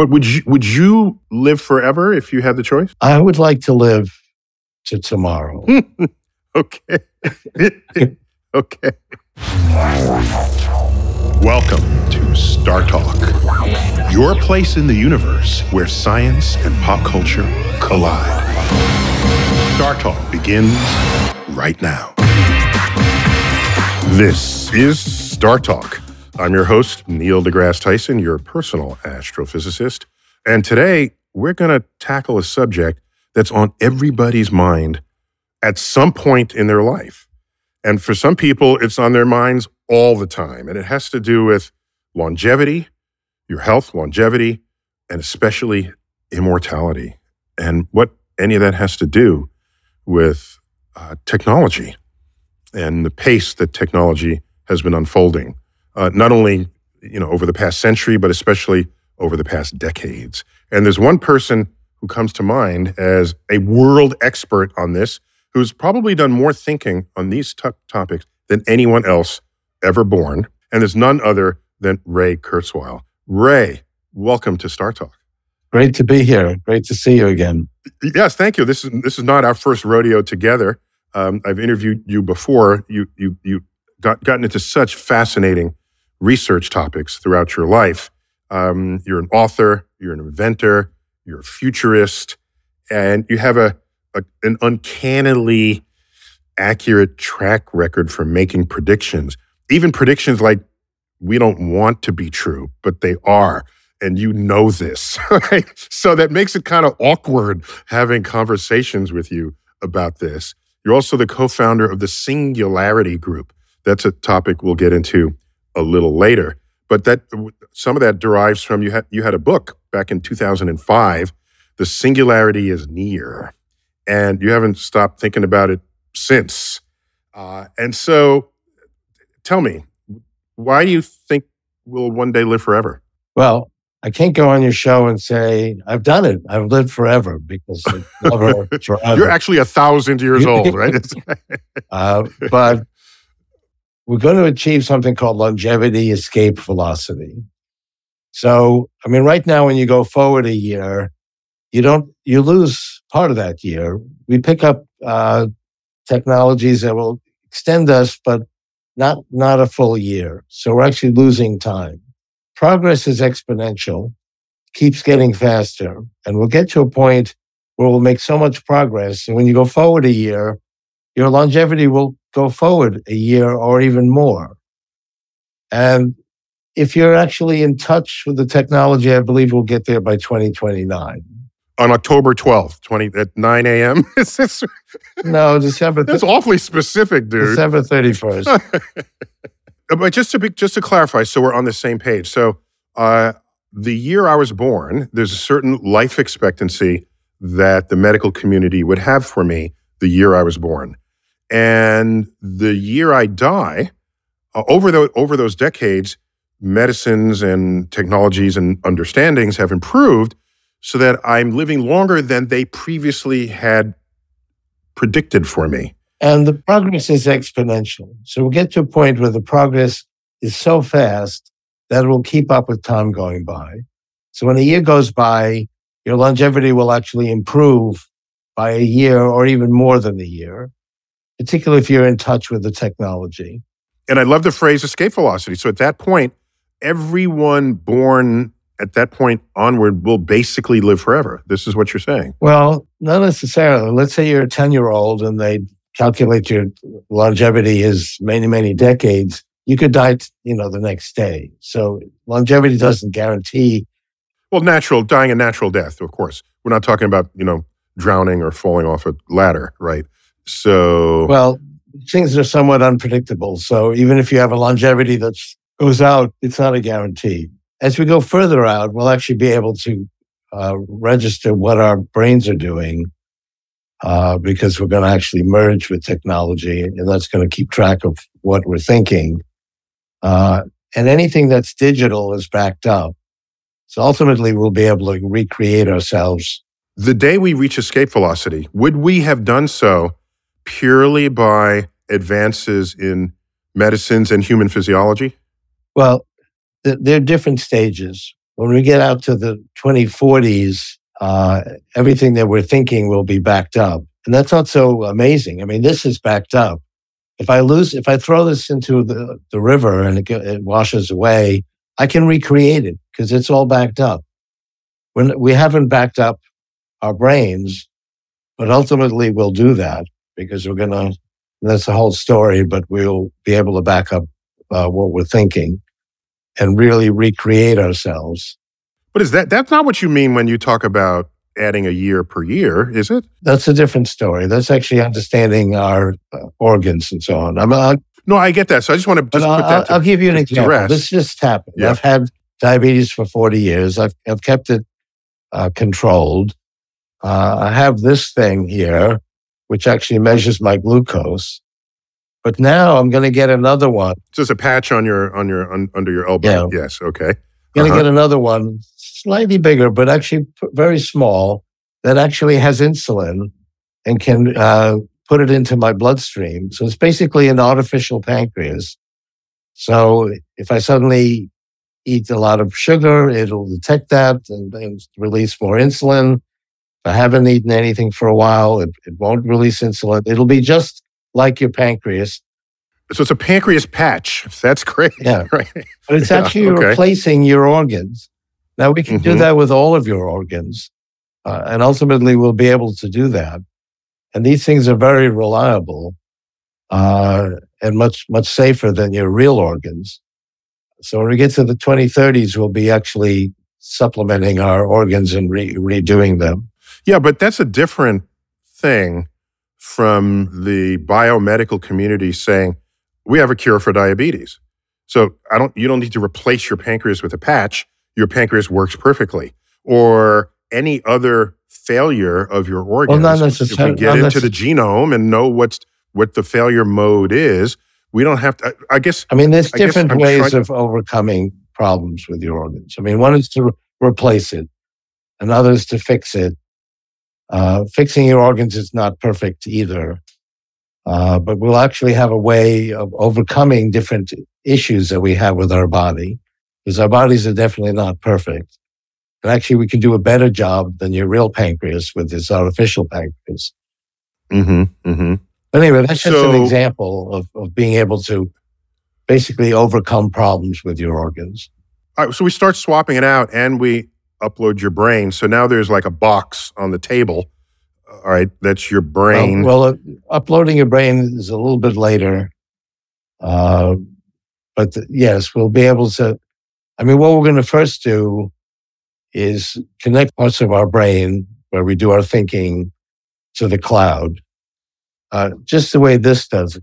But would you would you live forever if you had the choice? I would like to live to tomorrow. okay. okay. Welcome to Star Talk, your place in the universe where science and pop culture collide. Star Talk begins right now. This is Star Talk. I'm your host, Neil deGrasse Tyson, your personal astrophysicist. And today, we're going to tackle a subject that's on everybody's mind at some point in their life. And for some people, it's on their minds all the time. And it has to do with longevity, your health, longevity, and especially immortality. And what any of that has to do with uh, technology and the pace that technology has been unfolding uh, not only you know over the past century, but especially over the past decades. And there's one person who comes to mind as a world expert on this, who's probably done more thinking on these t- topics than anyone else ever born. And there's none other than Ray Kurzweil. Ray, welcome to Star Talk. Great to be here. Great to see you again. Yes, thank you. This is this is not our first rodeo together. Um, I've interviewed you before. You you you got gotten into such fascinating research topics throughout your life. Um, you're an author, you're an inventor, you're a futurist, and you have a, a, an uncannily accurate track record for making predictions, even predictions like we don't want to be true, but they are. And you know this. Right? So that makes it kind of awkward having conversations with you about this. You're also the co founder of the Singularity Group. That's a topic we'll get into a little later. But that some of that derives from you had you had a book back in 2005, The Singularity is Near, and you haven't stopped thinking about it since. Uh, and so, tell me, why do you think we'll one day live forever? Well, I can't go on your show and say I've done it. I've lived forever because never forever. You're actually a thousand years old, right? uh, but we're going to achieve something called longevity escape velocity. So, I mean, right now, when you go forward a year, you don't, you lose part of that year. We pick up uh, technologies that will extend us, but not, not a full year. So we're actually losing time. Progress is exponential, keeps getting faster. And we'll get to a point where we'll make so much progress. And when you go forward a year, your longevity will go forward a year or even more. And if you're actually in touch with the technology, I believe we'll get there by 2029. On October 12th, 20 at 9 a.m. no, December. Th- That's awfully specific, dude. December 31st. but just to be, just to clarify, so we're on the same page. So, uh, the year I was born, there's a certain life expectancy that the medical community would have for me the year I was born. And the year I die, uh, over, the, over those decades, medicines and technologies and understandings have improved so that I'm living longer than they previously had predicted for me. And the progress is exponential. So we'll get to a point where the progress is so fast that it will keep up with time going by. So when a year goes by, your longevity will actually improve by a year or even more than a year particularly if you're in touch with the technology. And I love the phrase escape velocity. So at that point, everyone born at that point onward will basically live forever. This is what you're saying. Well, not necessarily. Let's say you're a 10 year old and they calculate your longevity is many, many decades. You could die, you know, the next day. So longevity doesn't guarantee. Well, natural, dying a natural death, of course. We're not talking about, you know, drowning or falling off a ladder, right? So. Well, things are somewhat unpredictable. So even if you have a longevity that goes out, it's not a guarantee. As we go further out, we'll actually be able to uh, register what our brains are doing uh, because we're going to actually merge with technology and that's going to keep track of what we're thinking. Uh, and anything that's digital is backed up. So ultimately, we'll be able to recreate ourselves. The day we reach escape velocity, would we have done so purely by advances in medicines and human physiology? Well, th- there are different stages. When we get out to the 2040s, uh, everything that we're thinking will be backed up. And that's not so amazing. I mean, this is backed up. If I lose, if I throw this into the, the river and it, it washes away, I can recreate it because it's all backed up. When we haven't backed up our brains, but ultimately we'll do that because we're going to, that's the whole story, but we'll be able to back up uh, what we're thinking and really recreate ourselves. But is that that's not what you mean when you talk about adding a year per year, is it? That's a different story. That's actually understanding our uh, organs and so on. I'm, uh, no, I get that. So I just want to just put that. To, I'll give you an example. Rest. This just happened. Yeah. I've had diabetes for 40 years. I've, I've kept it uh, controlled. Uh, I have this thing here, which actually measures my glucose. But now I'm going to get another one. So it's a patch on your on your on, under your elbow. Yeah. Yes. Okay. Going to uh-huh. get another one, slightly bigger, but actually very small, that actually has insulin and can uh, put it into my bloodstream. So it's basically an artificial pancreas. So if I suddenly eat a lot of sugar, it'll detect that and, and release more insulin. I haven't eaten anything for a while, it, it won't release insulin. It'll be just like your pancreas. So it's a pancreas patch. That's great. Yeah. Right. But it's actually okay. replacing your organs. Now we can mm-hmm. do that with all of your organs. Uh, and ultimately we'll be able to do that. And these things are very reliable uh, and much, much safer than your real organs. So when we get to the 2030s, we'll be actually supplementing our organs and re- redoing them. Yeah, but that's a different thing from the biomedical community saying, we have a cure for diabetes. So I don't, you don't need to replace your pancreas with a patch. Your pancreas works perfectly. Or any other failure of your organs. Well, not necessarily. If we get into the genome and know what's what the failure mode is, we don't have to. I guess. I mean, there's different ways of overcoming problems with your organs. I mean, one is to re- replace it, another is to fix it. Uh, fixing your organs is not perfect either, uh, but we'll actually have a way of overcoming different issues that we have with our body, because our bodies are definitely not perfect. And actually, we can do a better job than your real pancreas with this artificial pancreas. Mm-hmm, mm-hmm. Anyway, that's just so, an example of, of being able to basically overcome problems with your organs. All right, so we start swapping it out and we upload your brain. So now there's like a box on the table. All right, that's your brain. Well, well uh, uploading your brain is a little bit later. Uh, but th- yes, we'll be able to. I mean, what we're going to first do is connect parts of our brain where we do our thinking to the cloud, uh, just the way this does.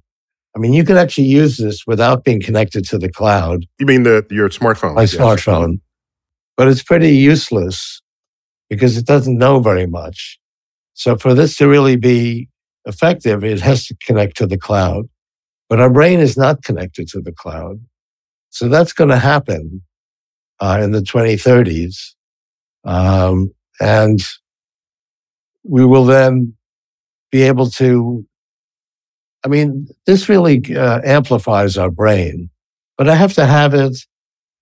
I mean, you can actually use this without being connected to the cloud. You mean the your smartphone? My yes. smartphone, but it's pretty useless because it doesn't know very much. So for this to really be effective, it has to connect to the cloud. But our brain is not connected to the cloud, so that's going to happen uh, in the 2030s. Um, and we will then be able to, I mean, this really uh, amplifies our brain, but I have to have it.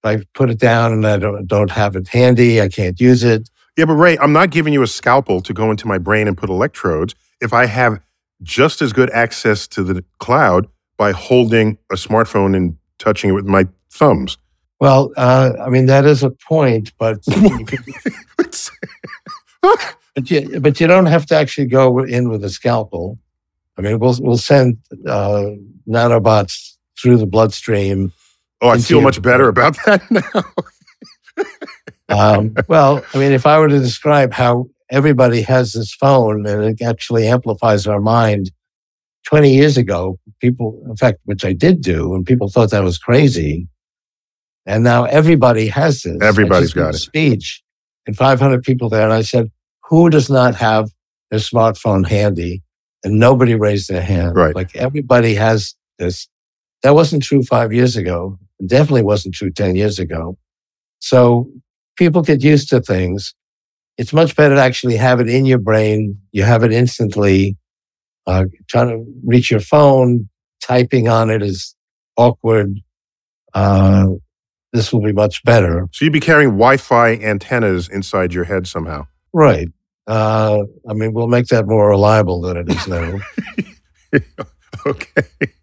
I put it down and I don't, don't have it handy, I can't use it. Yeah, but Ray, I'm not giving you a scalpel to go into my brain and put electrodes if I have just as good access to the cloud by holding a smartphone and touching it with my thumbs. Well, uh, I mean that is a point, but but you but you don't have to actually go in with a scalpel. I mean, we'll we'll send uh, nanobots through the bloodstream. Oh, I feel much better about that now. um, well, I mean, if I were to describe how everybody has this phone and it actually amplifies our mind, 20 years ago, people, in fact, which I did do, and people thought that was crazy. And now everybody has this. Everybody's got it. Speech and 500 people there. And I said, who does not have their smartphone handy? And nobody raised their hand. Right. Like everybody has this. That wasn't true five years ago. It definitely wasn't true 10 years ago. So people get used to things. It's much better to actually have it in your brain. You have it instantly. Uh, trying to reach your phone, typing on it is awkward. Uh, this will be much better. So you'd be carrying Wi-Fi antennas inside your head somehow. Right. Uh, I mean, we'll make that more reliable than it is now. okay.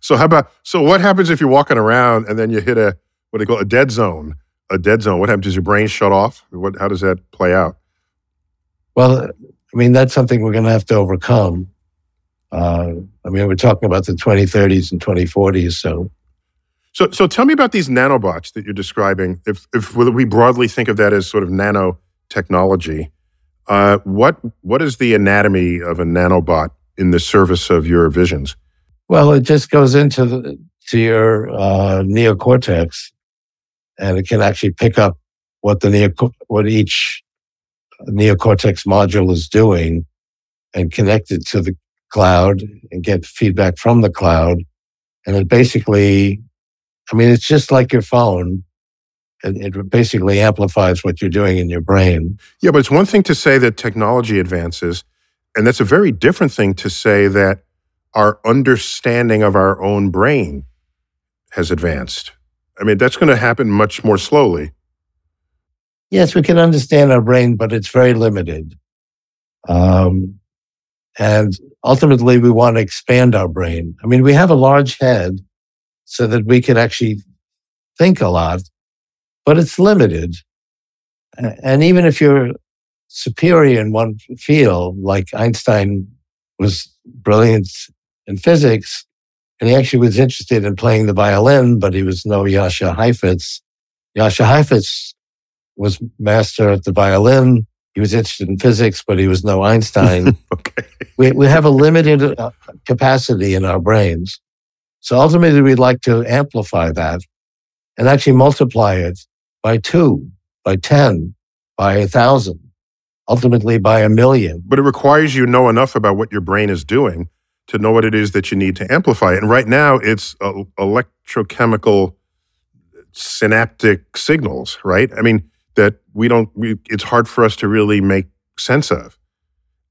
So how about so what happens if you're walking around and then you hit a what do they call a dead zone? A dead zone. What happens? Does your brain shut off? What? How does that play out? Well, I mean, that's something we're going to have to overcome. Uh, I mean, we're talking about the 2030s and 2040s. So, so, so tell me about these nanobots that you're describing. If, if we broadly think of that as sort of nanotechnology, uh, what what is the anatomy of a nanobot in the service of your visions? Well, it just goes into the, to your uh, neocortex, and it can actually pick up what the neo, what each neocortex module is doing, and connect it to the cloud and get feedback from the cloud. And it basically, I mean, it's just like your phone. It, it basically amplifies what you're doing in your brain. Yeah, but it's one thing to say that technology advances, and that's a very different thing to say that our understanding of our own brain has advanced. I mean, that's going to happen much more slowly. Yes, we can understand our brain, but it's very limited. Um, and ultimately, we want to expand our brain. I mean, we have a large head so that we can actually think a lot, but it's limited. And even if you're superior in one field, like Einstein was brilliant in physics, and he actually was interested in playing the violin, but he was no Jascha Heifetz. Jascha Heifetz was master at the violin. He was interested in physics, but he was no Einstein. okay. We, we have a limited uh, capacity in our brains. So ultimately, we'd like to amplify that and actually multiply it by two, by 10, by a thousand, ultimately by a million. But it requires you know enough about what your brain is doing to know what it is that you need to amplify. And right now, it's uh, electrochemical synaptic signals, right? I mean, that we don't, we, it's hard for us to really make sense of.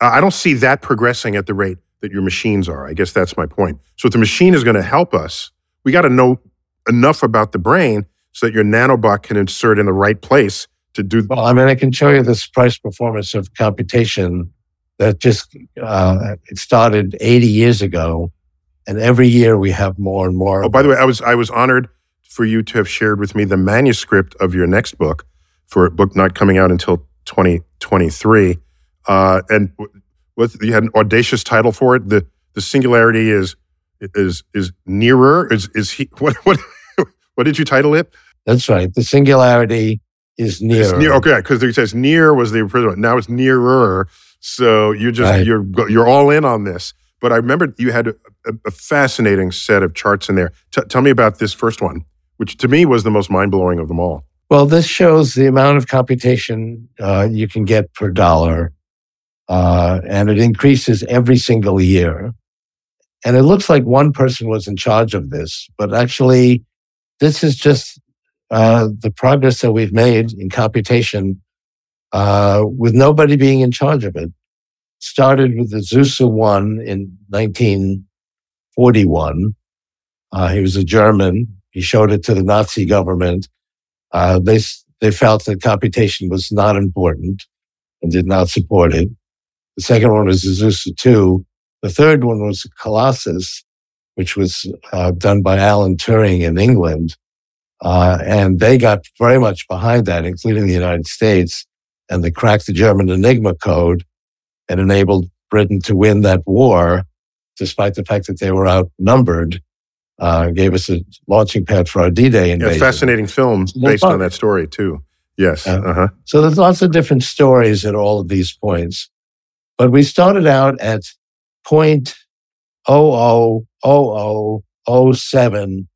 I don't see that progressing at the rate that your machines are. I guess that's my point. So if the machine is going to help us, we got to know enough about the brain so that your nanobot can insert in the right place to do. Well, I mean, I can show you this price performance of computation that just uh, it started 80 years ago, and every year we have more and more. Oh, by the way, I was I was honored for you to have shared with me the manuscript of your next book, for a book not coming out until 2023. Uh, and what you had an audacious title for it. The the singularity is is is nearer. Is is he what what what did you title it? That's right. The singularity is near. near okay, because it says near was the original. Now it's nearer. So you're just right. you're you're all in on this. But I remember you had a, a fascinating set of charts in there. T- tell me about this first one, which to me was the most mind blowing of them all. Well, this shows the amount of computation uh, you can get per dollar, uh, and it increases every single year. And it looks like one person was in charge of this, but actually, this is just uh, the progress that we've made in computation uh, with nobody being in charge of it. Started with the Zuse 1 in 1941. Uh, he was a German. He showed it to the Nazi government. Uh, they, they felt that computation was not important and did not support it. The second one was Zuse 2. The third one was Colossus, which was uh, done by Alan Turing in England. Uh, and they got very much behind that, including the United States. And they cracked the German Enigma code and enabled Britain to win that war, despite the fact that they were outnumbered. Uh, gave us a launching pad for our D-Day invasion. Yeah, fascinating film based on that story too. Yes. Uh, uh-huh. So there's lots of different stories at all of these points. But we started out at point oh oh oh oh oh seven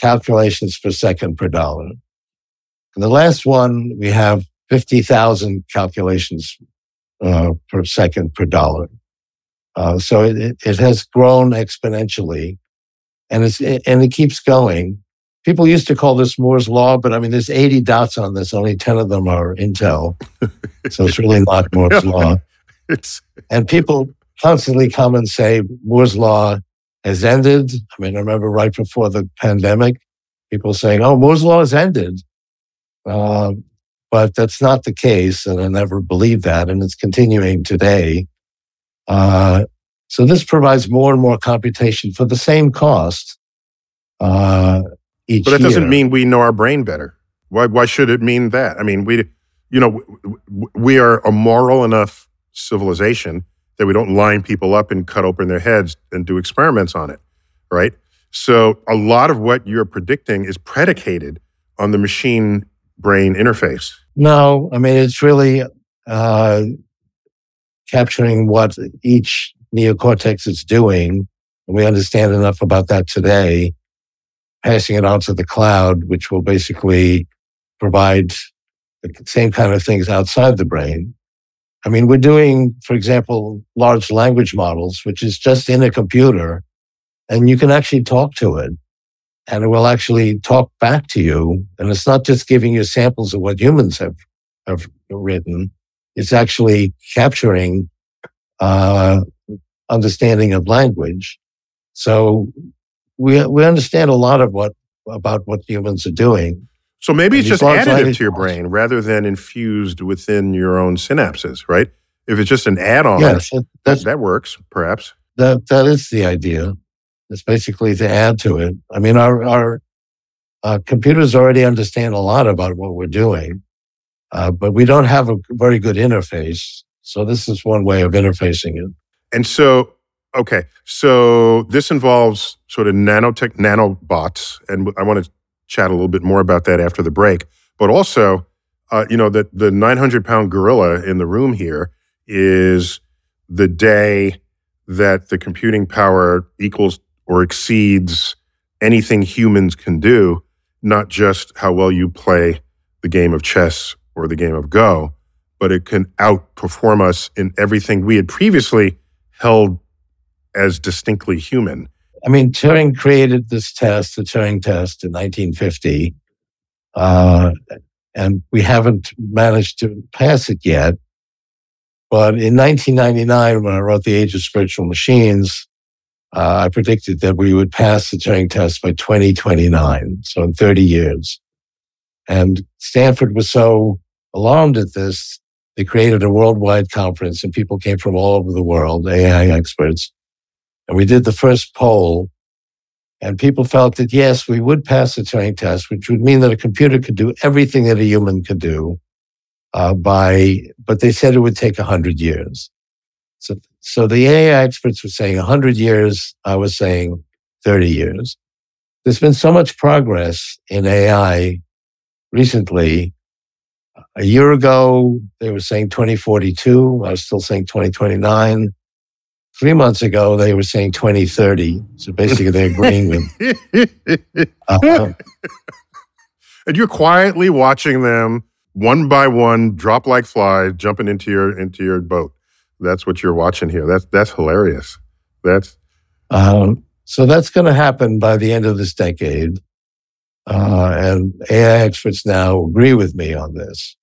calculations per second per dollar. And the last one, we have 50,000 calculations uh, per second per dollar. Uh, so it, it has grown exponentially and it's, and it keeps going. People used to call this Moore's Law, but I mean, there's 80 dots on this. Only 10 of them are Intel. so it's really not Moore's Law. It's And people constantly come and say Moore's Law has ended. I mean, I remember right before the pandemic, people saying, oh, Moore's Law has ended. Uh, but that's not the case. And I never believed that. And it's continuing today. Uh, so this provides more and more computation for the same cost uh, each but that doesn't mean we know our brain better. Why? Why should it mean that? I mean, we, you know, we are a moral enough civilization that we don't line people up and cut open their heads and do experiments on it, right? So a lot of what you're predicting is predicated on the machine brain interface. No, I mean, it's really uh, capturing what each neocortex is doing. And we understand enough about that today, passing it on to the cloud, which will basically provide the same kind of things outside the brain. I mean, we're doing, for example, large language models, which is just in a computer, and you can actually talk to it and it will actually talk back to you. And it's not just giving you samples of what humans have, have written. It's actually capturing, uh, understanding of language. So we, we understand a lot of what, about what humans are doing. So maybe it's just additive to your brain rather than infused within your own synapses, right? If it's just an add-on, Yes, that- that, that works, perhaps. that, that is the idea. It's basically to add to it. I mean, our, our, uh, computers already understand a lot about what we're doing, uh, but we don't have a very good interface. So this is one way of interfacing it. And so, okay, so this involves sort of nanotech, nanobots, and I want to chat a little bit more about that after the break. But also, uh, you know, that the 900 pound gorilla in the room here is the day that the computing power equals or exceeds anything humans can do, not just how well you play the game of chess or the game of Go, but it can outperform us in everything we had previously held as distinctly human. I mean, Turing created this test, the Turing test, in 1950, uh, and we haven't managed to pass it yet. But in 1999, when I wrote The Age of Spiritual Machines, uh, I predicted that we would pass the Turing test by 2029, so in 30 years. And Stanford was so alarmed at this, they created a worldwide conference, and people came from all over the world, AI experts. And we did the first poll, and people felt that yes, we would pass the Turing test, which would mean that a computer could do everything that a human could do. Uh, by, but they said it would take hundred years. So, so the AI experts were saying hundred years. I was saying thirty years. There's been so much progress in AI recently. A year ago, they were saying 2042. I was still saying 2029. Three months ago, they were saying 2030. So basically, they're agreeing with. Uh, and you're quietly watching them one by one drop like flies jumping into your into your boat. That's what you're watching here. That's that's hilarious. That's um, so that's going to happen by the end of this decade. Uh, and AI experts now agree with me on this.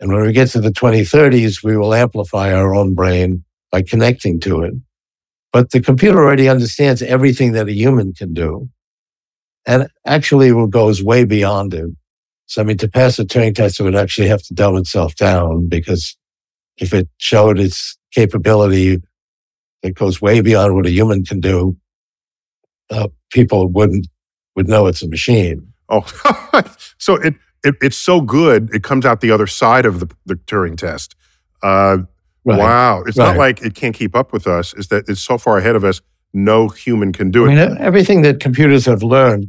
And when we get to the 2030s, we will amplify our own brain by connecting to it. But the computer already understands everything that a human can do. And actually goes way beyond it. So, I mean, to pass a Turing test, it would actually have to dumb itself down because if it showed its capability that goes way beyond what a human can do, uh, people wouldn't would know it's a machine. Oh, so it, it it's so good. It comes out the other side of the, the Turing test. Uh, Right. Wow, it's not like it can't keep up with us. It's that it's so far ahead of us. No human can do it. I mean, everything that computers have learned,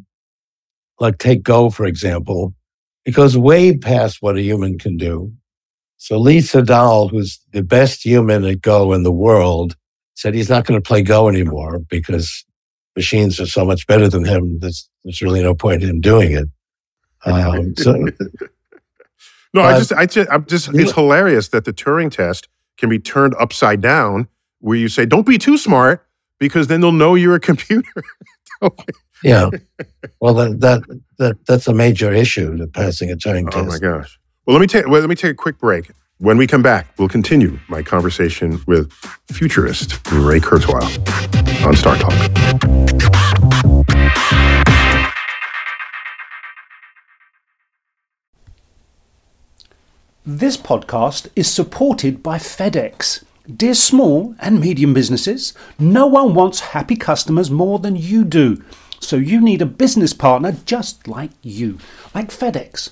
like take Go, for example, it goes way past what a human can do. So Lee Sedol, who's the best human at Go in the world, said he's not going to play Go anymore because machines are so much better than him. There's, there's really no point in him doing it. Um, so, No, I Uh, just, I just, I'm just, it's hilarious that the Turing test can be turned upside down, where you say, "Don't be too smart," because then they'll know you're a computer. yeah. Well, that, that, that, that's a major issue, the passing a Turing oh test. Oh my gosh! Well, let me take, well, let me take a quick break. When we come back, we'll continue my conversation with futurist Ray Kurzweil on Star Talk. This podcast is supported by FedEx. Dear small and medium businesses, no one wants happy customers more than you do. So you need a business partner just like you, like FedEx,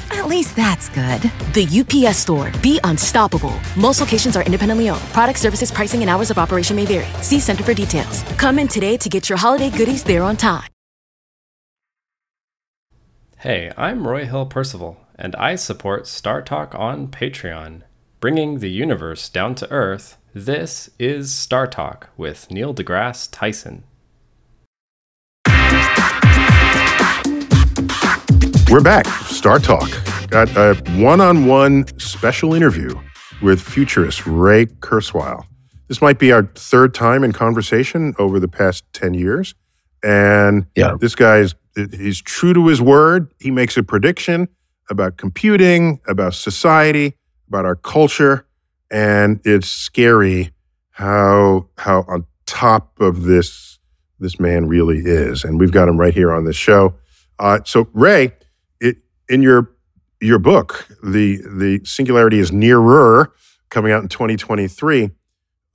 At least that's good. The UPS store. Be unstoppable. Most locations are independently owned. Product services, pricing, and hours of operation may vary. See Center for details. Come in today to get your holiday goodies there on time. Hey, I'm Roy Hill Percival, and I support Star Talk on Patreon. Bringing the universe down to Earth, this is Star Talk with Neil deGrasse Tyson. We're back. Star Talk. Got a one on one special interview with futurist Ray Kurzweil. This might be our third time in conversation over the past 10 years. And Yeah. this guy's he's true to his word. He makes a prediction about computing, about society, about our culture. And it's scary how how on top of this this man really is. And we've got him right here on this show. Uh, so Ray, in your your book, the the singularity is nearer, coming out in 2023.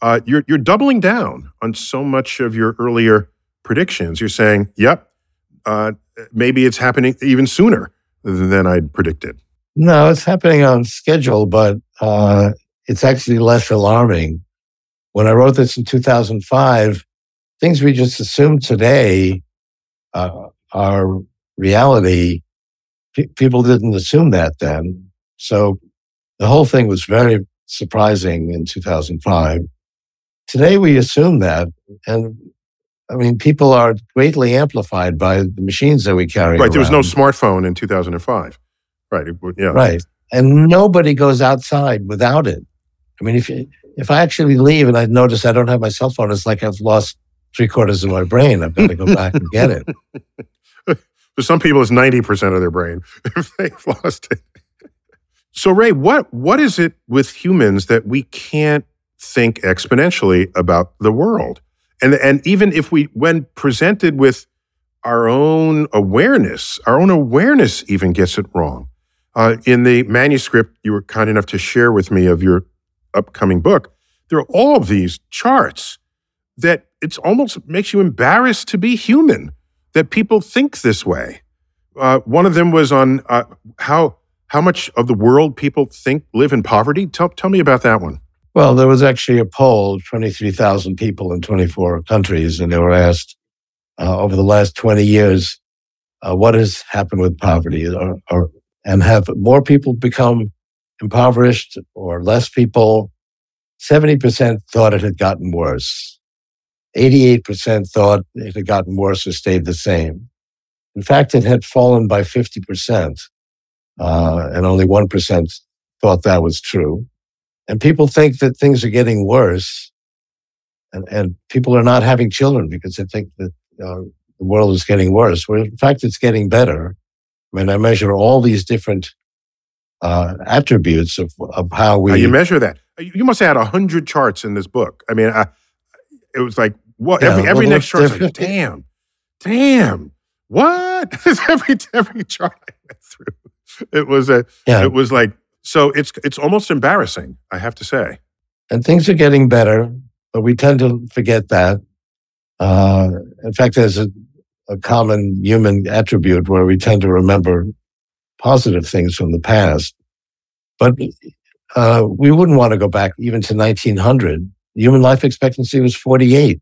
Uh, you're you're doubling down on so much of your earlier predictions. You're saying, "Yep, uh, maybe it's happening even sooner than I'd predicted." No, it's happening on schedule, but uh, it's actually less alarming. When I wrote this in 2005, things we just assumed today uh, are reality. Pe- people didn't assume that then. So the whole thing was very surprising in 2005. Today we assume that, and I mean, people are greatly amplified by the machines that we carry. Right. There was no smartphone in 2005. Right. Yeah. Right. And nobody goes outside without it. I mean, if you, if I actually leave and I notice I don't have my cell phone, it's like I've lost three quarters of my brain. I've got to go back and get it. For some people, it's 90% of their brain if they've lost it. So, Ray, what, what is it with humans that we can't think exponentially about the world? And, and even if we, when presented with our own awareness, our own awareness even gets it wrong. Uh, in the manuscript you were kind enough to share with me of your upcoming book, there are all of these charts that it's almost makes you embarrassed to be human that people think this way. Uh, one of them was on uh, how how much of the world people think live in poverty. Tell tell me about that one. Well, there was actually a poll, 23,000 people in 24 countries, and they were asked uh, over the last 20 years, uh, what has happened with poverty? Or, or, and have more people become impoverished or less people? 70% thought it had gotten worse. 88% thought it had gotten worse or stayed the same. In fact, it had fallen by 50%, uh, and only 1% thought that was true. And people think that things are getting worse, and, and people are not having children because they think that uh, the world is getting worse. Well, in fact, it's getting better. I mean, I measure all these different uh, attributes of, of how we. How you measure that? You must have had a hundred charts in this book. I mean, I, it was like what Yeah, every every next chart. Like, damn, damn, what? every every chart I went through, it was a. Yeah. It was like so. It's it's almost embarrassing. I have to say. and things are getting better, but we tend to forget that. Uh, in fact, there's a, a common human attribute where we tend to remember positive things from the past. But uh, we wouldn't want to go back even to 1900. Human life expectancy was 48.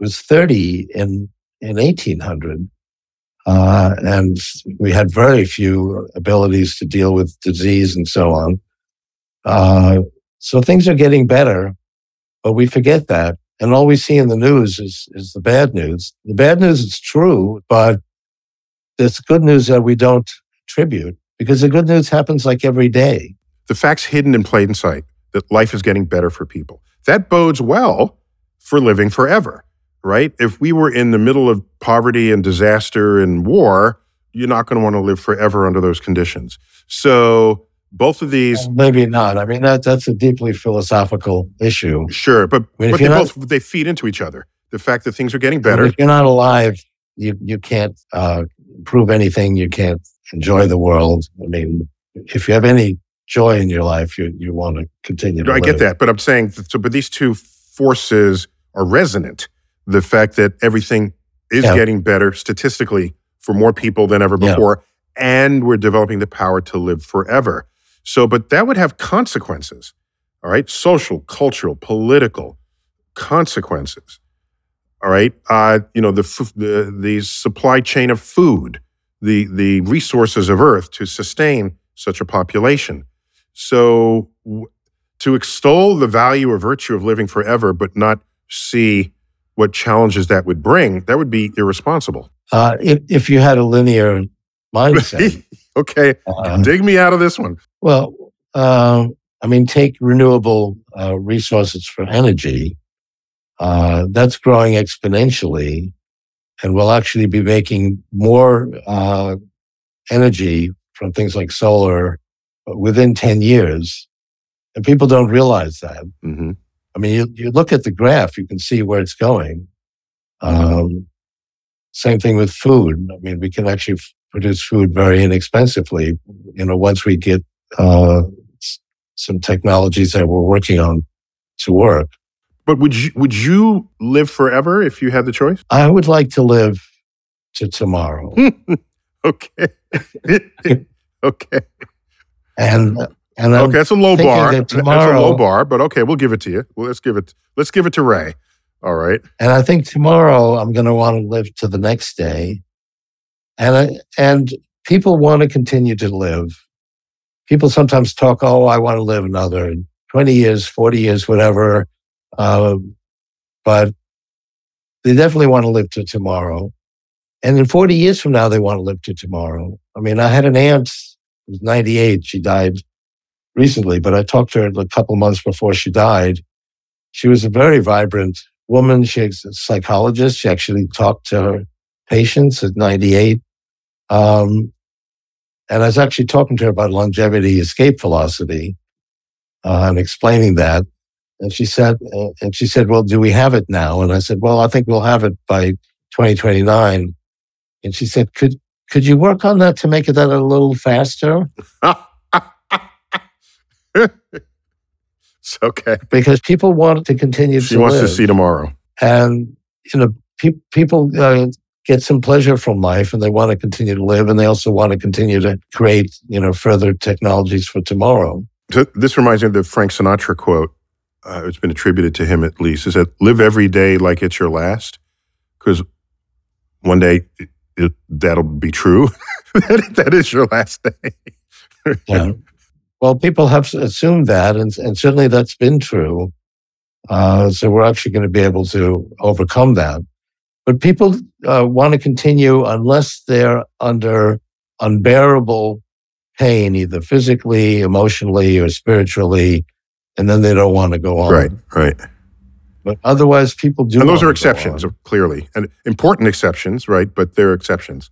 Was 30 in, in 1800. Uh, and we had very few abilities to deal with disease and so on. Uh, so things are getting better, but we forget that. And all we see in the news is, is the bad news. The bad news is true, but there's good news that we don't attribute because the good news happens like every day. The facts hidden in plain sight that life is getting better for people. That bodes well for living forever, right? If we were in the middle of poverty and disaster and war, you're not going to want to live forever under those conditions. So both of these, Maybe not. I mean, that, that's a deeply philosophical issue. sure, but, I mean, but they not- both they feed into each other. The fact that things are getting better. If you're not alive, you, you can't uh, prove anything. You can't enjoy the world. I mean, if you have any joy in your life, you, you want to continue to I get that, but I'm saying so. But these two forces are resonant. The fact that everything is Yeah. getting better statistically for more people than ever Yeah. before, and we're developing the power to live forever. So, but that would have consequences. All right, social, cultural, political consequences. All right, uh, you know the, the the supply chain of food, the the resources of Earth to sustain such a population. So, w- to extol the value or virtue of living forever, but not see what challenges that would bring, that would be irresponsible. Uh, if, if you had a linear mindset, okay, uh, dig me out of this one. well, uh, I mean, take renewable uh, resources for energy. Uh, that's growing exponentially, and we'll actually be making more uh, energy from things like solar within 10 years. And people don't realize that. hmm I mean, you, you look at the graph, you can see where it's going. Um, same thing with food. I mean, we can actually f- produce food very inexpensively. You know, once we get uh, s- some technologies that we're working on to work. But would you would you live forever if you had the choice? I would like to live to tomorrow. okay, okay, and and okay. That's a low bar. that That's a low bar, but okay, we'll give it to you. Well, let's give it. Let's give it to Ray. All right. And I think tomorrow I'm going to want to live to the next day. And I, and people want to continue to live. People sometimes talk, oh, I want to live another 20 years, 40 years, whatever. Uh, but they definitely want to live to tomorrow. And in 40 years from now, they want to live to tomorrow. I mean, I had an aunt who was 98. She died recently, but I talked to her a couple months before she died. She was a very vibrant woman. She's a psychologist. She actually talked to her patients at 98. Um, and I was actually talking to her about longevity escape velocity uh, and explaining that. And she said, uh, and she said, well, do we have it now? And I said, well, I think we'll have it by 2029. And she said, could, could you work on that to make it that a little faster? it's okay. Because people want to continue She to wants live. to see tomorrow. And, you know, pe- people uh, get some pleasure from life and they want to continue to live and they also want to continue to create, you know, further technologies for tomorrow. So this reminds me of the Frank Sinatra quote. Uh, it's been attributed to him at least. Is that live every day like it's your last? Because one day it, it, that'll be true. that, that is your last day. Yeah. Well, people have assumed that, and, and certainly that's been true. Uh, so we're actually going to be able to overcome that. But people uh, want to continue unless they're under unbearable pain, either physically, emotionally, or spiritually, and then they don't want to go on. Right, right. But otherwise, people do. and those are exceptions, clearly, and important exceptions, right? But they're exceptions.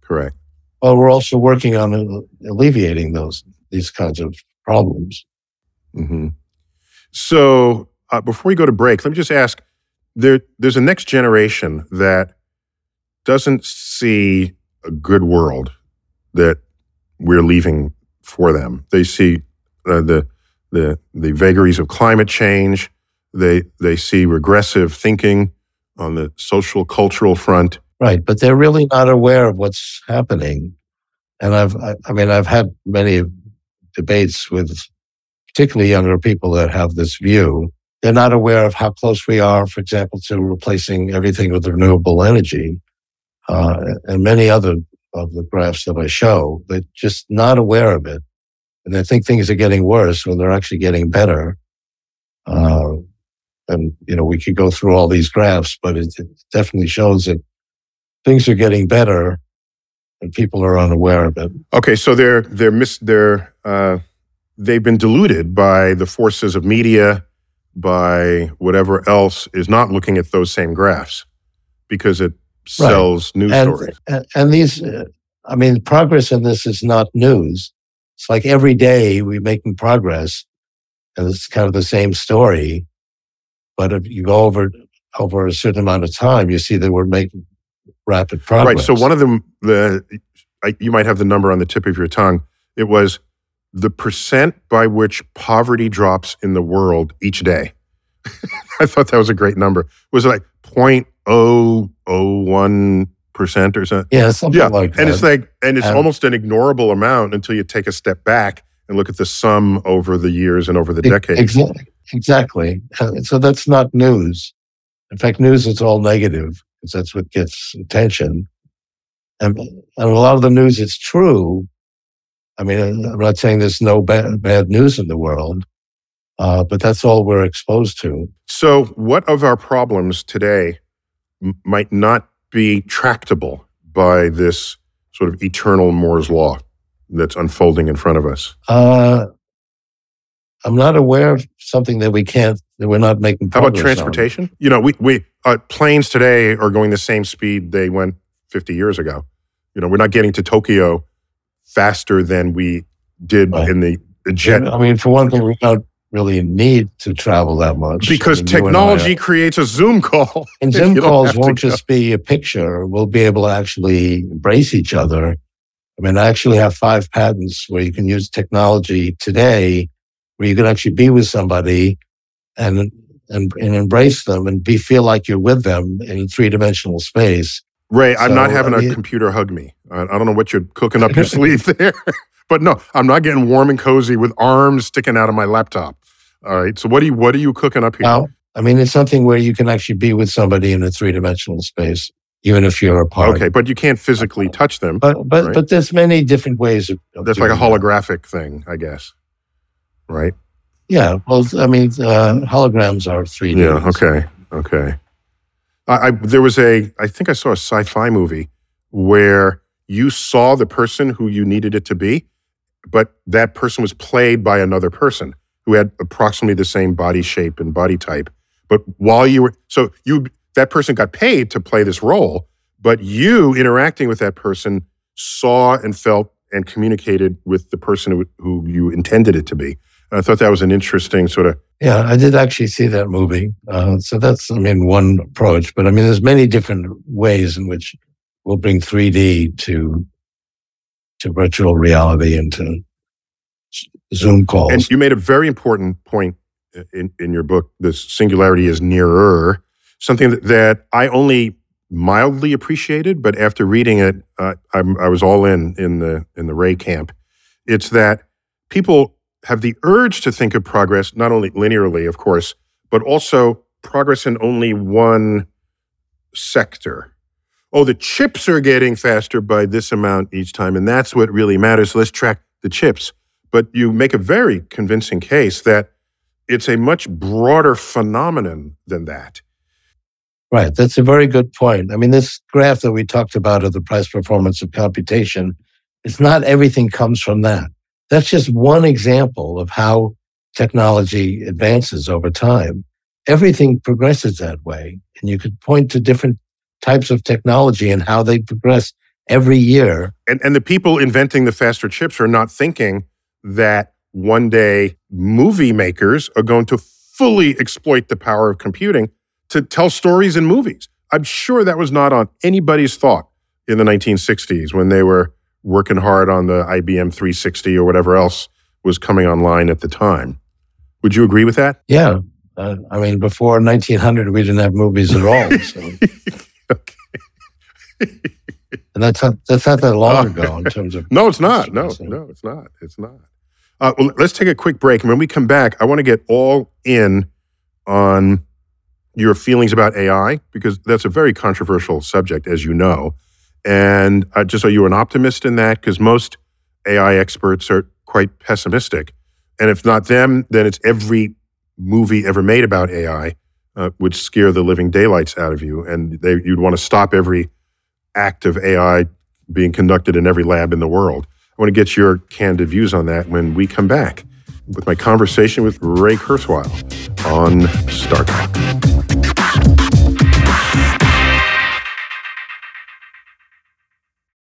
Correct. Well, we're also working on uh, alleviating those these kinds of problems. hmm So uh, before we go to break, let me just ask: there, there's a next generation that doesn't see a good world that we're leaving for them. They see uh, the the the vagaries of climate change. They they see regressive thinking on the social cultural front. Right, but they're really not aware of what's happening. And I've, I, I mean, I've had many debates with particularly younger people that have this view. They're not aware of how close we are, for example, to replacing everything with renewable energy, uh, and many other of the graphs that I show. They're just not aware of it, and they think things are getting worse when they're actually getting better. Uh, and you know, we could go through all these graphs, but it, it definitely shows that things are getting better and people are unaware of it. Okay, so they're they're mis they're uh, they've been deluded by the forces of media, by whatever else is not looking at those same graphs because it sells news and, stories. and, and these, uh, I mean, progress in this is not news. It's like every day we're making progress and it's kind of the same story. But if you go over, over a certain amount of time, you see that we're making rapid progress. Right. So one of them, the I, you might have the number on the tip of your tongue. It was the percent by which poverty drops in the world each day. I thought that was a great number. Was it like 0.001 percent or something? yeah, something yeah, like that. and it's like, and it's Um, almost an ignorable amount until you take a step back and look at the sum over the years and over the decades. Exactly. Exactly. Uh, So that's not news. In fact, news is all negative because that's what gets attention. And, and a lot of the news is true. I mean, I'm not saying there's no bad, bad news in the world, uh, but that's all we're exposed to. So, what of our problems today m- might not be tractable by this sort of eternal Moore's law that's unfolding in front of us? Uh, I'm not aware of something that we can't, that we're not making How about progress on. transportation? You know, we, we uh, planes today are going the same speed they went 50 years ago. You know, we're not getting to Tokyo faster than we did Right. in the jet I mean, for one thing, we don't really need to travel that much. because I mean, you and I technology are- creates a Zoom call. And Zoom calls won't go. just be a picture. We'll be able to actually embrace each other. I mean, I actually have five patents where you can use technology today where you can actually be with somebody and and, and embrace them and be feel like you're with them in three dimensional space. Ray, I'm not having I a mean- computer hug me. I, I don't know what you're cooking up your sleeve there, but no, I'm not getting warm and cozy with arms sticking out of my laptop. All right. So what are you what are you cooking up here? Now, I mean, it's something where you can actually be with somebody in a three dimensional space, even if you're apart. okay, but you can't physically touch them. But but Right. but there's many different ways of. of That's like a doing that. holographic thing, I guess. Right? Yeah. Well, I mean, uh, holograms are three. Yeah. Okay. Okay. I, I, there was a, I think I saw a sci-fi movie where you saw the person who you needed it to be, but that person was played by another person who had approximately the same body shape and body type. But while you were, so you, that person got paid to play this role, but you interacting with that person saw and felt and communicated with the person who, who you intended it to be. And I thought that was an interesting sort of. Yeah, I did actually see that movie. Uh, so that's, I mean, one approach. But I mean, there's many different ways in which we'll bring 3D to to virtual reality and to Zoom calls. And you made a very important point in, in your book. This singularity is nearer, something that, that I only mildly appreciated, but after reading it, uh, i was all in in the in the Ray camp. It's that people have the urge to think of progress not only linearly, of course, but also progress in only one sector. Oh, the chips are getting faster by this amount each time, and that's what really matters. let's track the chips. But you make a very convincing case that it's a much broader phenomenon than that. Right. That's a very good point. I mean, this graph that we talked about of the price performance of computation, it's not everything comes from that. That's just one example of how technology advances over time. Everything progresses that way. And you could point to different types of technology and how they progress every year. And, and the people inventing the faster chips are not thinking that one day movie makers are going to fully exploit the power of computing to tell stories in movies. I'm sure that was not on anybody's thought in the 1960s when they were working hard on the IBM 360 or whatever else was coming online at the time. Would you agree with that? Yeah. Uh, I mean, before 1900, we didn't have movies at all. So. okay. and that's not, that's not that long ago in terms of. no, it's not. No, no, it's not. It's not. Uh, well, let's take a quick break. And when we come back, I want to get all in on your feelings about AI because that's a very controversial subject, as you know. And uh, just are you an optimist in that? Because most AI experts are quite pessimistic. And if not them, then it's every movie ever made about AI uh, would scare the living daylights out of you. And they, you'd want to stop every act of AI being conducted in every lab in the world. I want to get your candid views on that when we come back with my conversation with Ray Kurzweil on Star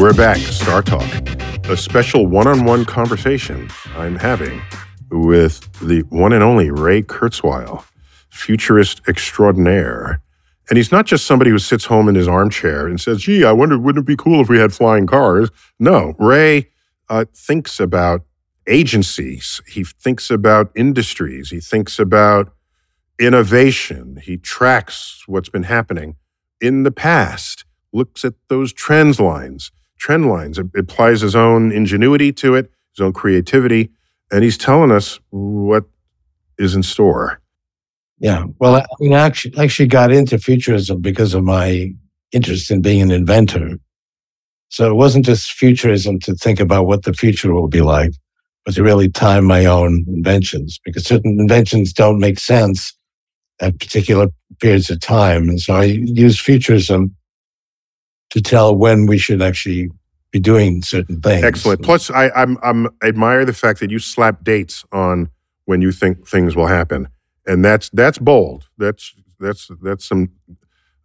We're back, StarTalk, a special one on one conversation I'm having with the one and only Ray Kurzweil, futurist extraordinaire. And he's not just somebody who sits home in his armchair and says, gee, I wonder, wouldn't it be cool if we had flying cars? No, Ray uh, thinks about agencies, he thinks about industries, he thinks about innovation, he tracks what's been happening in the past, looks at those trends lines trend lines. It applies his own ingenuity to it, his own creativity, and he's telling us what is in store. Yeah. Well, I mean, I actually, actually got into futurism because of my interest in being an inventor. So it wasn't just futurism to think about what the future will be like, but to really time my own inventions because certain inventions don't make sense at particular periods of time. And so I use futurism to tell when we should actually be doing certain things. Excellent. Plus, I I'm, I'm admire the fact that you slap dates on when you think things will happen, and that's that's bold. That's that's that's some,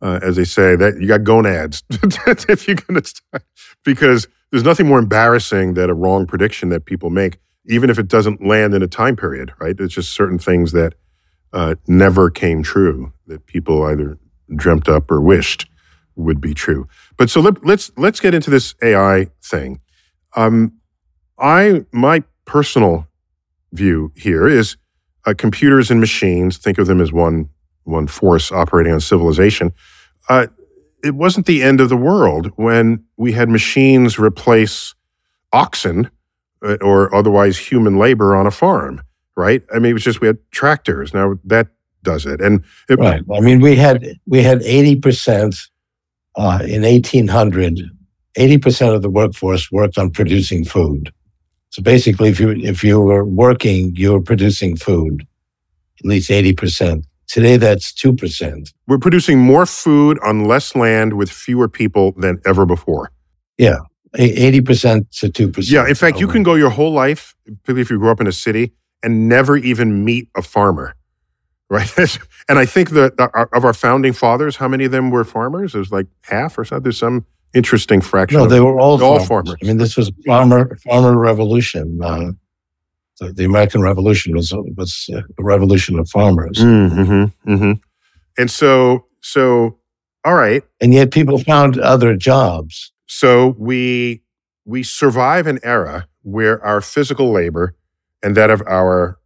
uh, as they say, that you got gonads if you're gonna start, because there's nothing more embarrassing than a wrong prediction that people make, even if it doesn't land in a time period. Right? It's just certain things that uh, never came true that people either dreamt up or wished would be true. But so let, us let's, let's get into this AI thing. Um, I my personal view here is uh, computers and machines. Think of them as one one force operating on civilization. Uh, it wasn't the end of the world when we had machines replace oxen uh, or otherwise human labor on a farm, right? I mean, it was just we had tractors. Now that does it, and it, right. I mean, we had we had eighty percent uh, in 1800, 80% of the workforce worked on producing food. So basically, if you, if you were working, you were producing food, at least 80%. Today, that's 2%. We're producing more food on less land with fewer people than ever before. Yeah, 80% to 2%. Yeah, in fact, you can go your whole life, particularly if you grew up in a city, and never even meet a farmer right? and I think that of our founding fathers, how many of them were farmers? It was like half or so. There's some interesting fraction. No, they were all, all farmers. farmers. I mean, this was farmer farmer revolution. Uh, the, the, American Revolution was was a revolution of farmers. Mm-hmm, mm-hmm. And so, so all right. And yet, people found other jobs. So we we survive an era where our physical labor and that of our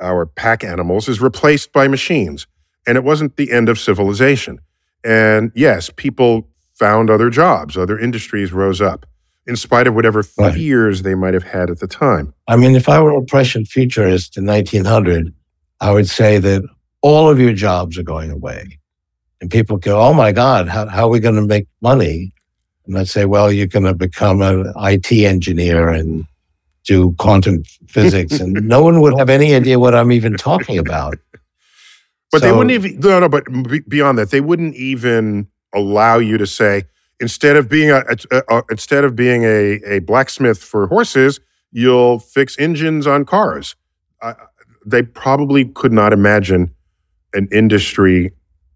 our pack animals is replaced by machines. And it wasn't the end of civilization. And yes, people found other jobs, other industries rose up, in spite of whatever right. fears they might have had at the time. I mean, if I were a prescient futurist in 1900, I would say that all of your jobs are going away. And people go, oh my God, how, how are we going to make money? And I'd say, well, you're going to become an IT engineer and do quantum physics, and no one would have any idea what I'm even talking about. But so, they wouldn't even no no. But beyond that, they wouldn't even allow you to say instead of being a, a, a instead of being a, a blacksmith for horses, you'll fix engines on cars. Uh, they probably could not imagine an industry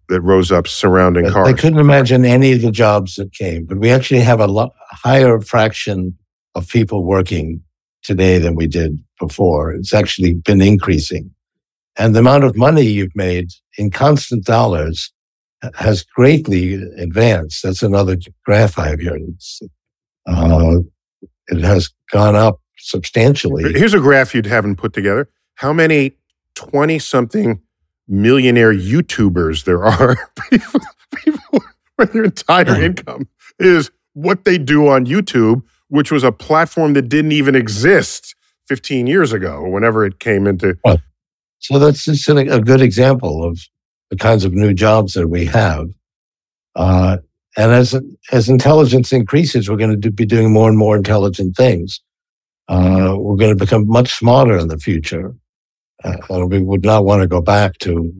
that rose up surrounding cars. They couldn't imagine any of the jobs that came, but we actually have a lot higher fraction of people working today than we did before. It's actually been increasing. And the amount of money you've made in constant dollars has greatly advanced. That's another graph I have here. Uh, it has gone up substantially. Here's a graph you'd haven't put together. How many 20 something millionaire YouTubers there are? people, people where their entire income is what they do on YouTube which was a platform that didn't even exist 15 years ago, whenever it came into. Well, so that's just a, good example of the kinds of new jobs that we have. Uh, and as as intelligence increases, we're going to do, be doing more and more intelligent things. Uh, we're going to become much smarter in the future, uh, and we would not want to go back to,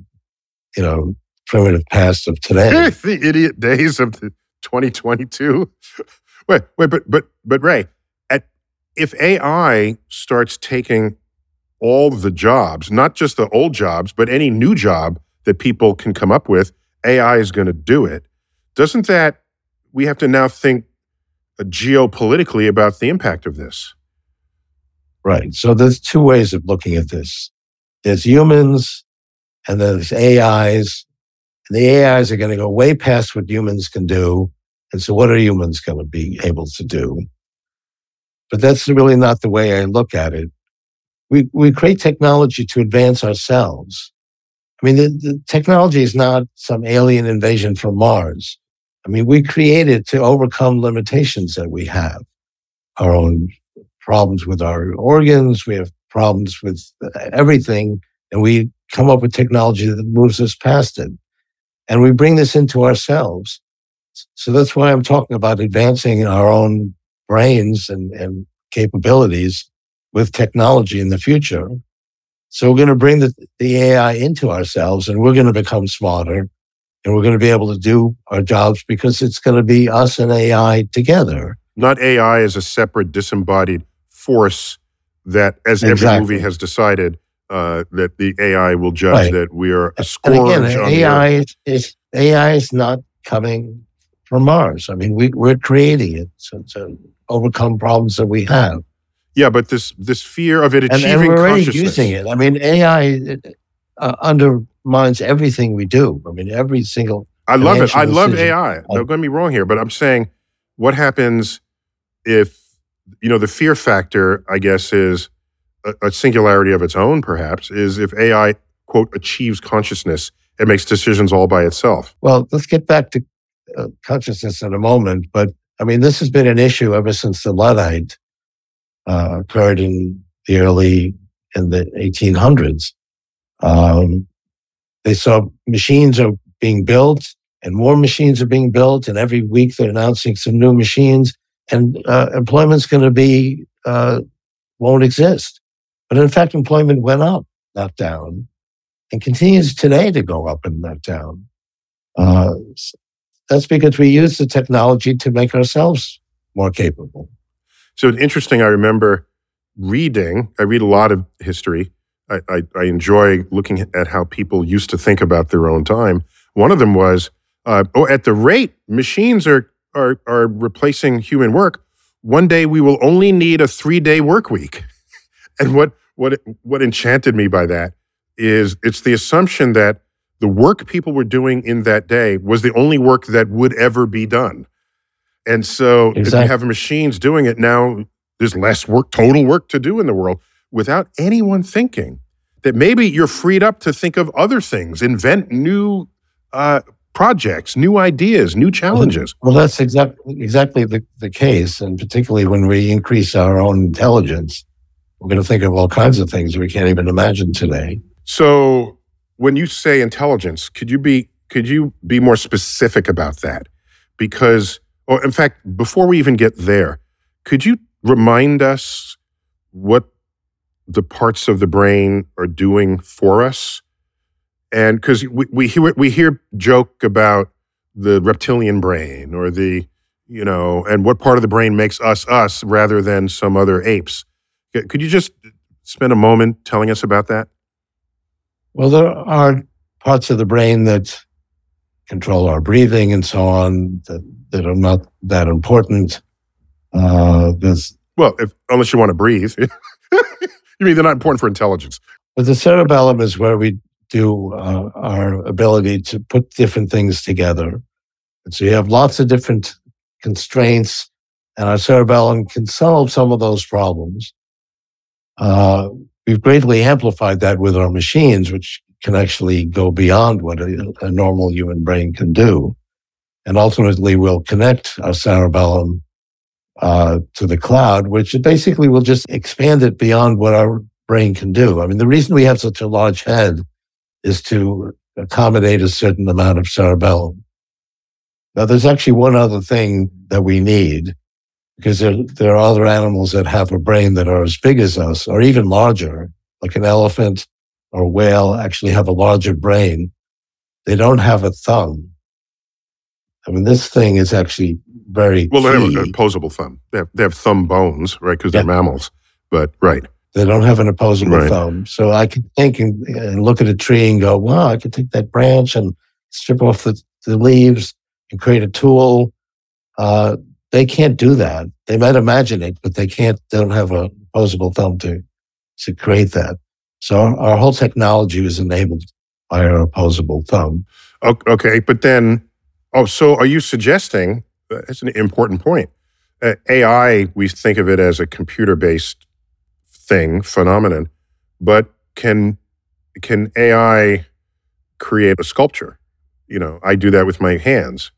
you know, primitive past of today. the idiot days of the 2022. Wait, wait, but but but Ray, at if AI starts taking all the jobs, not just the old jobs, but any new job that people can come up with, AI is going to do it. Doesn't that we have to now think uh, geopolitically about the impact of this? Right. So there's two ways of looking at this. There's humans and there's AIs. And the AIs are going to go way past what humans can do and so, what are humans going to be able to do? But that's really not the way I look at it. We, we create technology to advance ourselves. I mean, the, the technology is not some alien invasion from Mars. I mean, we create it to overcome limitations that we have, our own problems with our organs. We have problems with everything, and we come up with technology that moves us past it. And we bring this into ourselves. So that's why I'm talking about advancing our own brains and, and capabilities with technology in the future. So we're going to bring the, the AI into ourselves and we're going to become smarter and we're going to be able to do our jobs because it's going to be us and AI together. Not AI as a separate disembodied force that, as every movie has decided, uh, that the AI will judge Right. that we are a scourge. And again, AI is, is AI is not coming from Mars. I mean, we, we're creating it to, to overcome problems that we have. Yeah, but this this fear of it and, achieving and we're already consciousness. using it. I mean, AI uh, undermines everything we do. I mean, every single. I love it. I love decision. AI. Don't get me wrong here, but I'm saying, what happens if you know the fear factor? I guess is a, a singularity of its own. Perhaps is if AI quote achieves consciousness, it makes decisions all by itself. Well, let's get back to uh, consciousness in a moment. But I mean, this has been an issue ever since the Luddite uh, occurred in the early in the 1800s. Um, they saw machines are being built, and more machines are being built, and every week they're announcing some new machines, and uh, employment's going to be uh, won't exist. But in fact, employment went up, not down, and continues today to go up and not down. Uh, that's because we use the technology to make ourselves more capable. So it's interesting. I remember reading. I read a lot of history. I, I, I enjoy looking at how people used to think about their own time. One of them was, uh, "Oh, at the rate machines are are are replacing human work, one day we will only need a three day work week." And what what what enchanted me by that is it's the assumption that the work people were doing in that day was the only work that would ever be done. And so if you have machines doing it now, there's less work, total work to do in the world without anyone thinking that maybe you're freed up to think of other things, invent new uh, projects, new ideas, new challenges. Well, that's exactly exactly the, the case, and particularly when we increase our own intelligence, we're going to think of all kinds of things we can't even imagine today. So when you say intelligence, could you be could you be more specific about that? Because or in fact, before we even get there, could you remind us what the parts of the brain are doing for us? And because we, we hear we hear joke about the reptilian brain or the you know, and what part of the brain makes us us rather than some other apes. Could you just spend a moment telling us about that? Well, there are parts of the brain that control our breathing and so on that, that are not that important. Uh, there's, Well, if, unless you want to breathe. you mean they're not important for intelligence? but the cerebellum is where we do uh, our ability to put different things together. And so you have lots of different constraints, and our cerebellum can solve some of those problems. Uh, we've greatly amplified that with our machines, which can actually go beyond what a, a normal human brain can do. And ultimately, we'll connect our cerebellum uh, to the cloud, which basically will just expand it beyond what our brain can do. I mean, the reason we have such a large head is to accommodate a certain amount of cerebellum. Now, there's actually one other thing that we need because there, there are other animals that have a brain that are as big as us or even larger, like an elephant or whale actually have a larger brain. They don't have a thumb. I mean, this thing is actually very Well, they have an opposable thumb. They have, they have thumb bones, right? Because they're mammals. But, right. They don't have an opposable Right. thumb. So I can think and, and look at a tree and go, wow, I could take that branch and strip off the, the leaves and create a tool. Uh, they can't do that. They might imagine it, but they can't, they don't have an opposable thumb to, to create that. So our, whole technology was enabled by our opposable thumb. Okay. But then, oh, so are you suggesting that's an important point? Uh, AI, we think of it as a computer based thing, phenomenon, but can can AI create a sculpture? You know, I do that with my hands.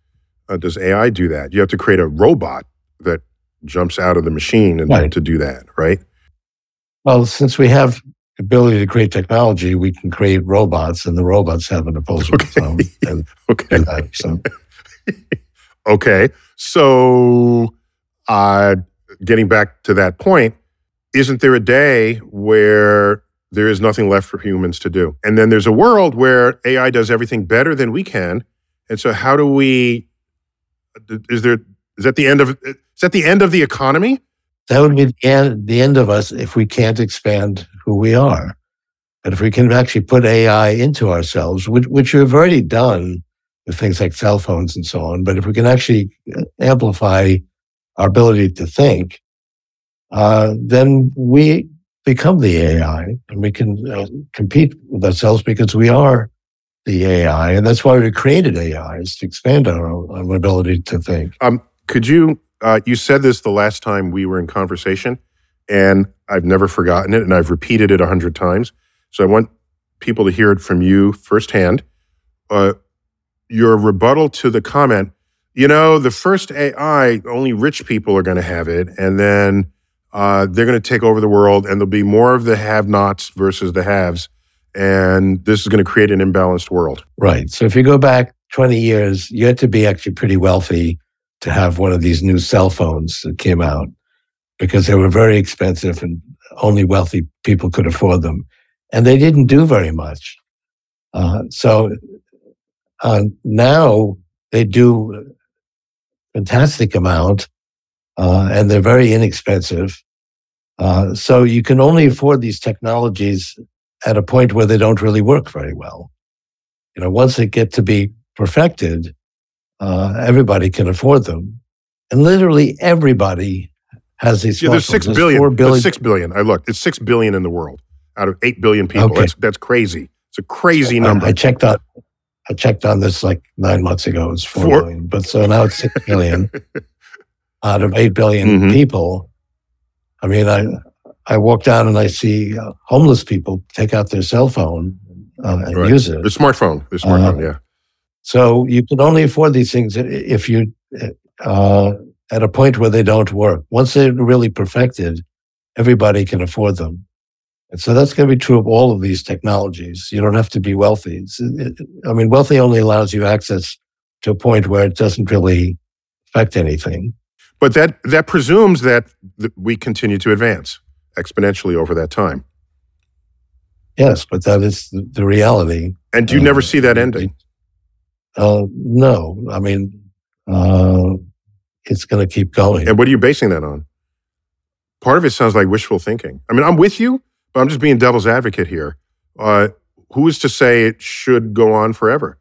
uh, does AI do that? You have to create a robot that jumps out of the machine and Right. to do that, right? Well, since we have ability to create technology, we can create robots, and the robots have an opposable thumb. And, Okay. and that, so Okay. So, uh, getting back to that point, isn't there a day where there is nothing left for humans to do? And then there's a world where AI does everything better than we can. And so, how do we? Is there? Is that the end of? Is that the end of the economy? That would be the end, the end of us if we can't expand who we are. But if we can actually put AI into ourselves, which, which we've already done with things like cell phones and so on, but if we can actually uh, amplify our ability to think, uh, then we become the AI and we can uh, compete with ourselves because we are the AI. And that's why we created AI, is to expand our, our ability to think. Um, could you? Uh, you said this the last time we were in conversation, and I've never forgotten it, and I've repeated it a hundred times. So I want people to hear it from you firsthand. Uh, your rebuttal to the comment, you know, the first AI, only rich people are going to have it, and then uh, they're going to take over the world, and there'll be more of the have-nots versus the haves, and this is going to create an imbalanced world. Right. So if you go back 20 years, you had to be actually pretty wealthy to have one of these new cell phones that came out because they were very expensive and only wealthy people could afford them. And they didn't do very much. Uh, so uh, now they do a fantastic amount uh, and they're very inexpensive. Uh, so you can only afford these technologies at a point where they don't really work very well you know, once they get to be perfected, uh, everybody can afford them, and literally everybody has these. Yeah, there's six There's billion. Four There's six billion. I looked. It's six billion in the world out of eight billion people. Okay. That's that's crazy. It's a crazy I- number. I, checked on. I checked on this like nine months ago. It's four Four- billion, but so now it's six billion out of eight billion Mhm. people. I mean, I I walk down and I see uh, homeless people take out their cell phone uh, and Right. use it. the smartphone. The smartphone. Uh, yeah. So you can only afford these things if you, uh, at a point where they don't work. Once they're really perfected, everybody can afford them. And so that's going to be true of all of these technologies. You don't have to be wealthy. It, I mean, wealthy only allows you access to a point where it doesn't really affect anything. But that that presumes that th- we continue to advance exponentially over that time. Yes, but that is the, the reality. And do you Uh, never see that ending? Uh, no, I mean, uh, it's going to keep going. And what are you basing that on? Part of it sounds like wishful thinking. I mean, I'm with you, but I'm just being devil's advocate here. Uh, who is to say it should go on forever?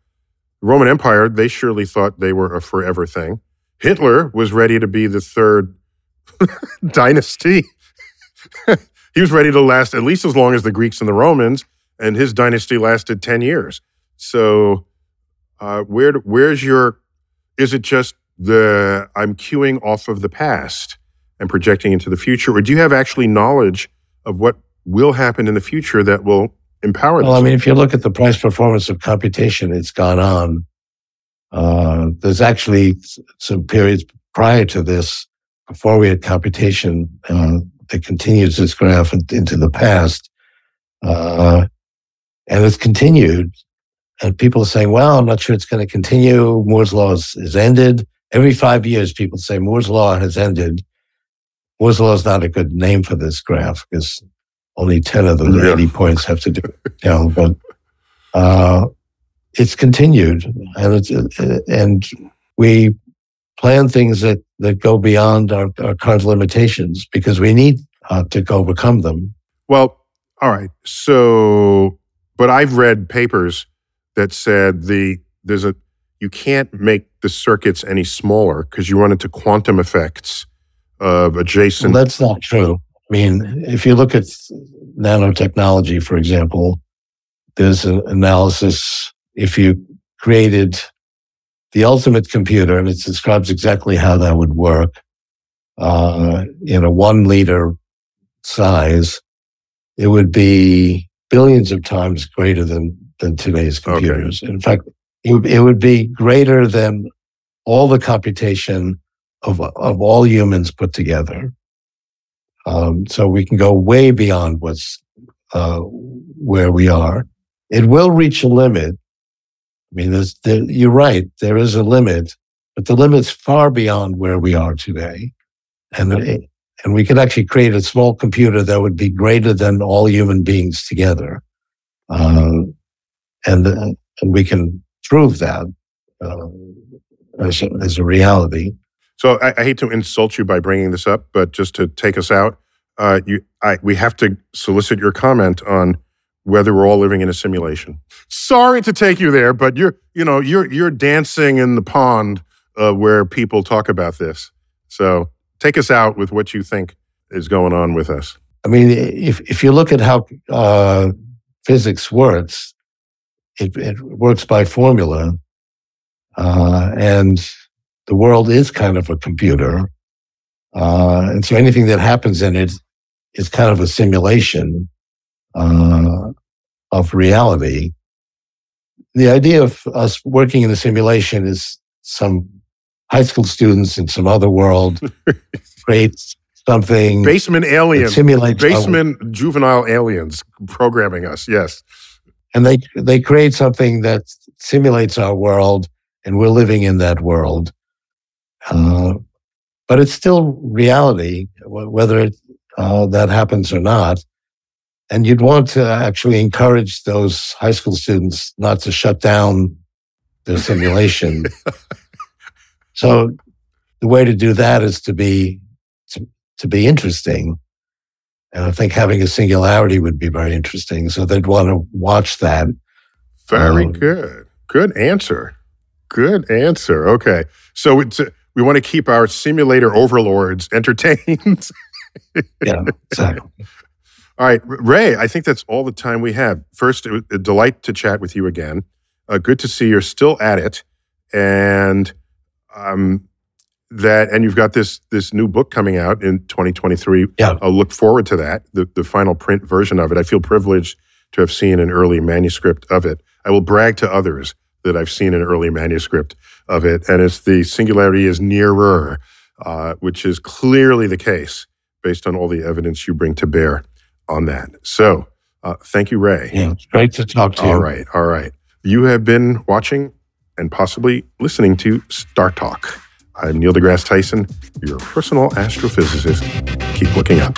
The Roman Empire, they surely thought they were a forever thing. Hitler was ready to be the third dynasty. he was ready to last at least as long as the Greeks and the Romans, and his dynasty lasted 10 years. So, uh, where where's your is it just the I'm queuing off of the past and projecting into the future, or do you have actually knowledge of what will happen in the future that will empower Well, I mean, if you look at the price performance of computation, it's gone on. Uh, there's actually some periods prior to this, before we had computation, uh, that continues this graph into the past. Uh, and it's continued. And people are saying, well, I'm not sure it's going to continue. Moore's law is, is ended. Every five years, people say Moore's law has ended. Moore's law is not a good name for this graph because only 10 of the Yeah. 80 points have to do you know, but uh, it's continued and it's uh, and we plan things that that go beyond our, our current limitations because we need uh, to overcome them Well, all right. So, but I've read papers that said the there's a you can't make the circuits any smaller because you run into quantum effects of well, adjacent. that's not true i mean if you look at nanotechnology for example there's an analysis if you created the ultimate computer and it describes exactly how that would work uh, in a one liter size, it would be billions of times greater than, than today's Okay. computers. In fact, it, would- it would be greater than all the computation of, of all humans put together. Um, so we can go way beyond what's uh, where we are. It will reach a limit. I mean, there, you're right. There is a limit, but the limit's far beyond where we are today. And, and we could actually create a small computer that would be greater than all human beings together. Uh, and, and we can prove that uh, as, a, as a reality. So I, I, hate to insult you by bringing this up, but just to take us out, uh, you, I, we have to solicit your comment on whether we're all living in a simulation. Sorry to take you there, but you're, you know, you're you're dancing in the pond uh, where people talk about this. So take us out with what you think is going on with us. I mean, if if you look at how uh, physics works, it, it works by formula, uh, and the world is kind of a computer. Uh, and so anything that happens in it is kind of a simulation uh, of reality. The idea of us working in a simulation is some high school students in some other world create something basement aliens simulate basement juvenile aliens programming us yes and they they create something that simulates our world and we're living in that world uh, but it's still reality, whether it, uh, that happens or not. And you'd want to actually encourage those high school students not to shut down their simulation. so the way to do that is to be to, to be interesting. And I think having a singularity would be very interesting. So they'd want to watch that. Very um, good. Good answer. Good answer. Okay. So it's we want to keep our simulator overlords entertained. yeah, exactly. All right, Ray, I think that's all the time we have. First, it was a delight to chat with you again. Uh, good to see you're still at it, and um, that, and you've got this this new book coming out in 2023. Yeah, I'll look forward to that. The the final print version of it. I feel privileged to have seen an early manuscript of it. I will brag to others that I've seen an early manuscript of it, and it's the singularity is nearer, uh, which is clearly the case based on all the evidence you bring to bear on that. So, uh, thank you, Ray. Yeah, it's great to talk to all you. All right, all right. You have been watching and possibly listening to StarTalk. I'm Neil deGrasse Tyson, your personal astrophysicist. Keep looking up.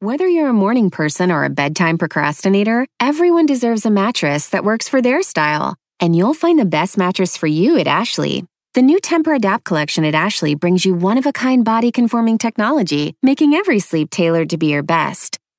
Whether you're a morning person or a bedtime procrastinator, everyone deserves a mattress that works for their style. And you'll find the best mattress for you at Ashley. The new Tempur-Adapt collection at Ashley brings you one of a kind body conforming technology, making every sleep tailored to be your best.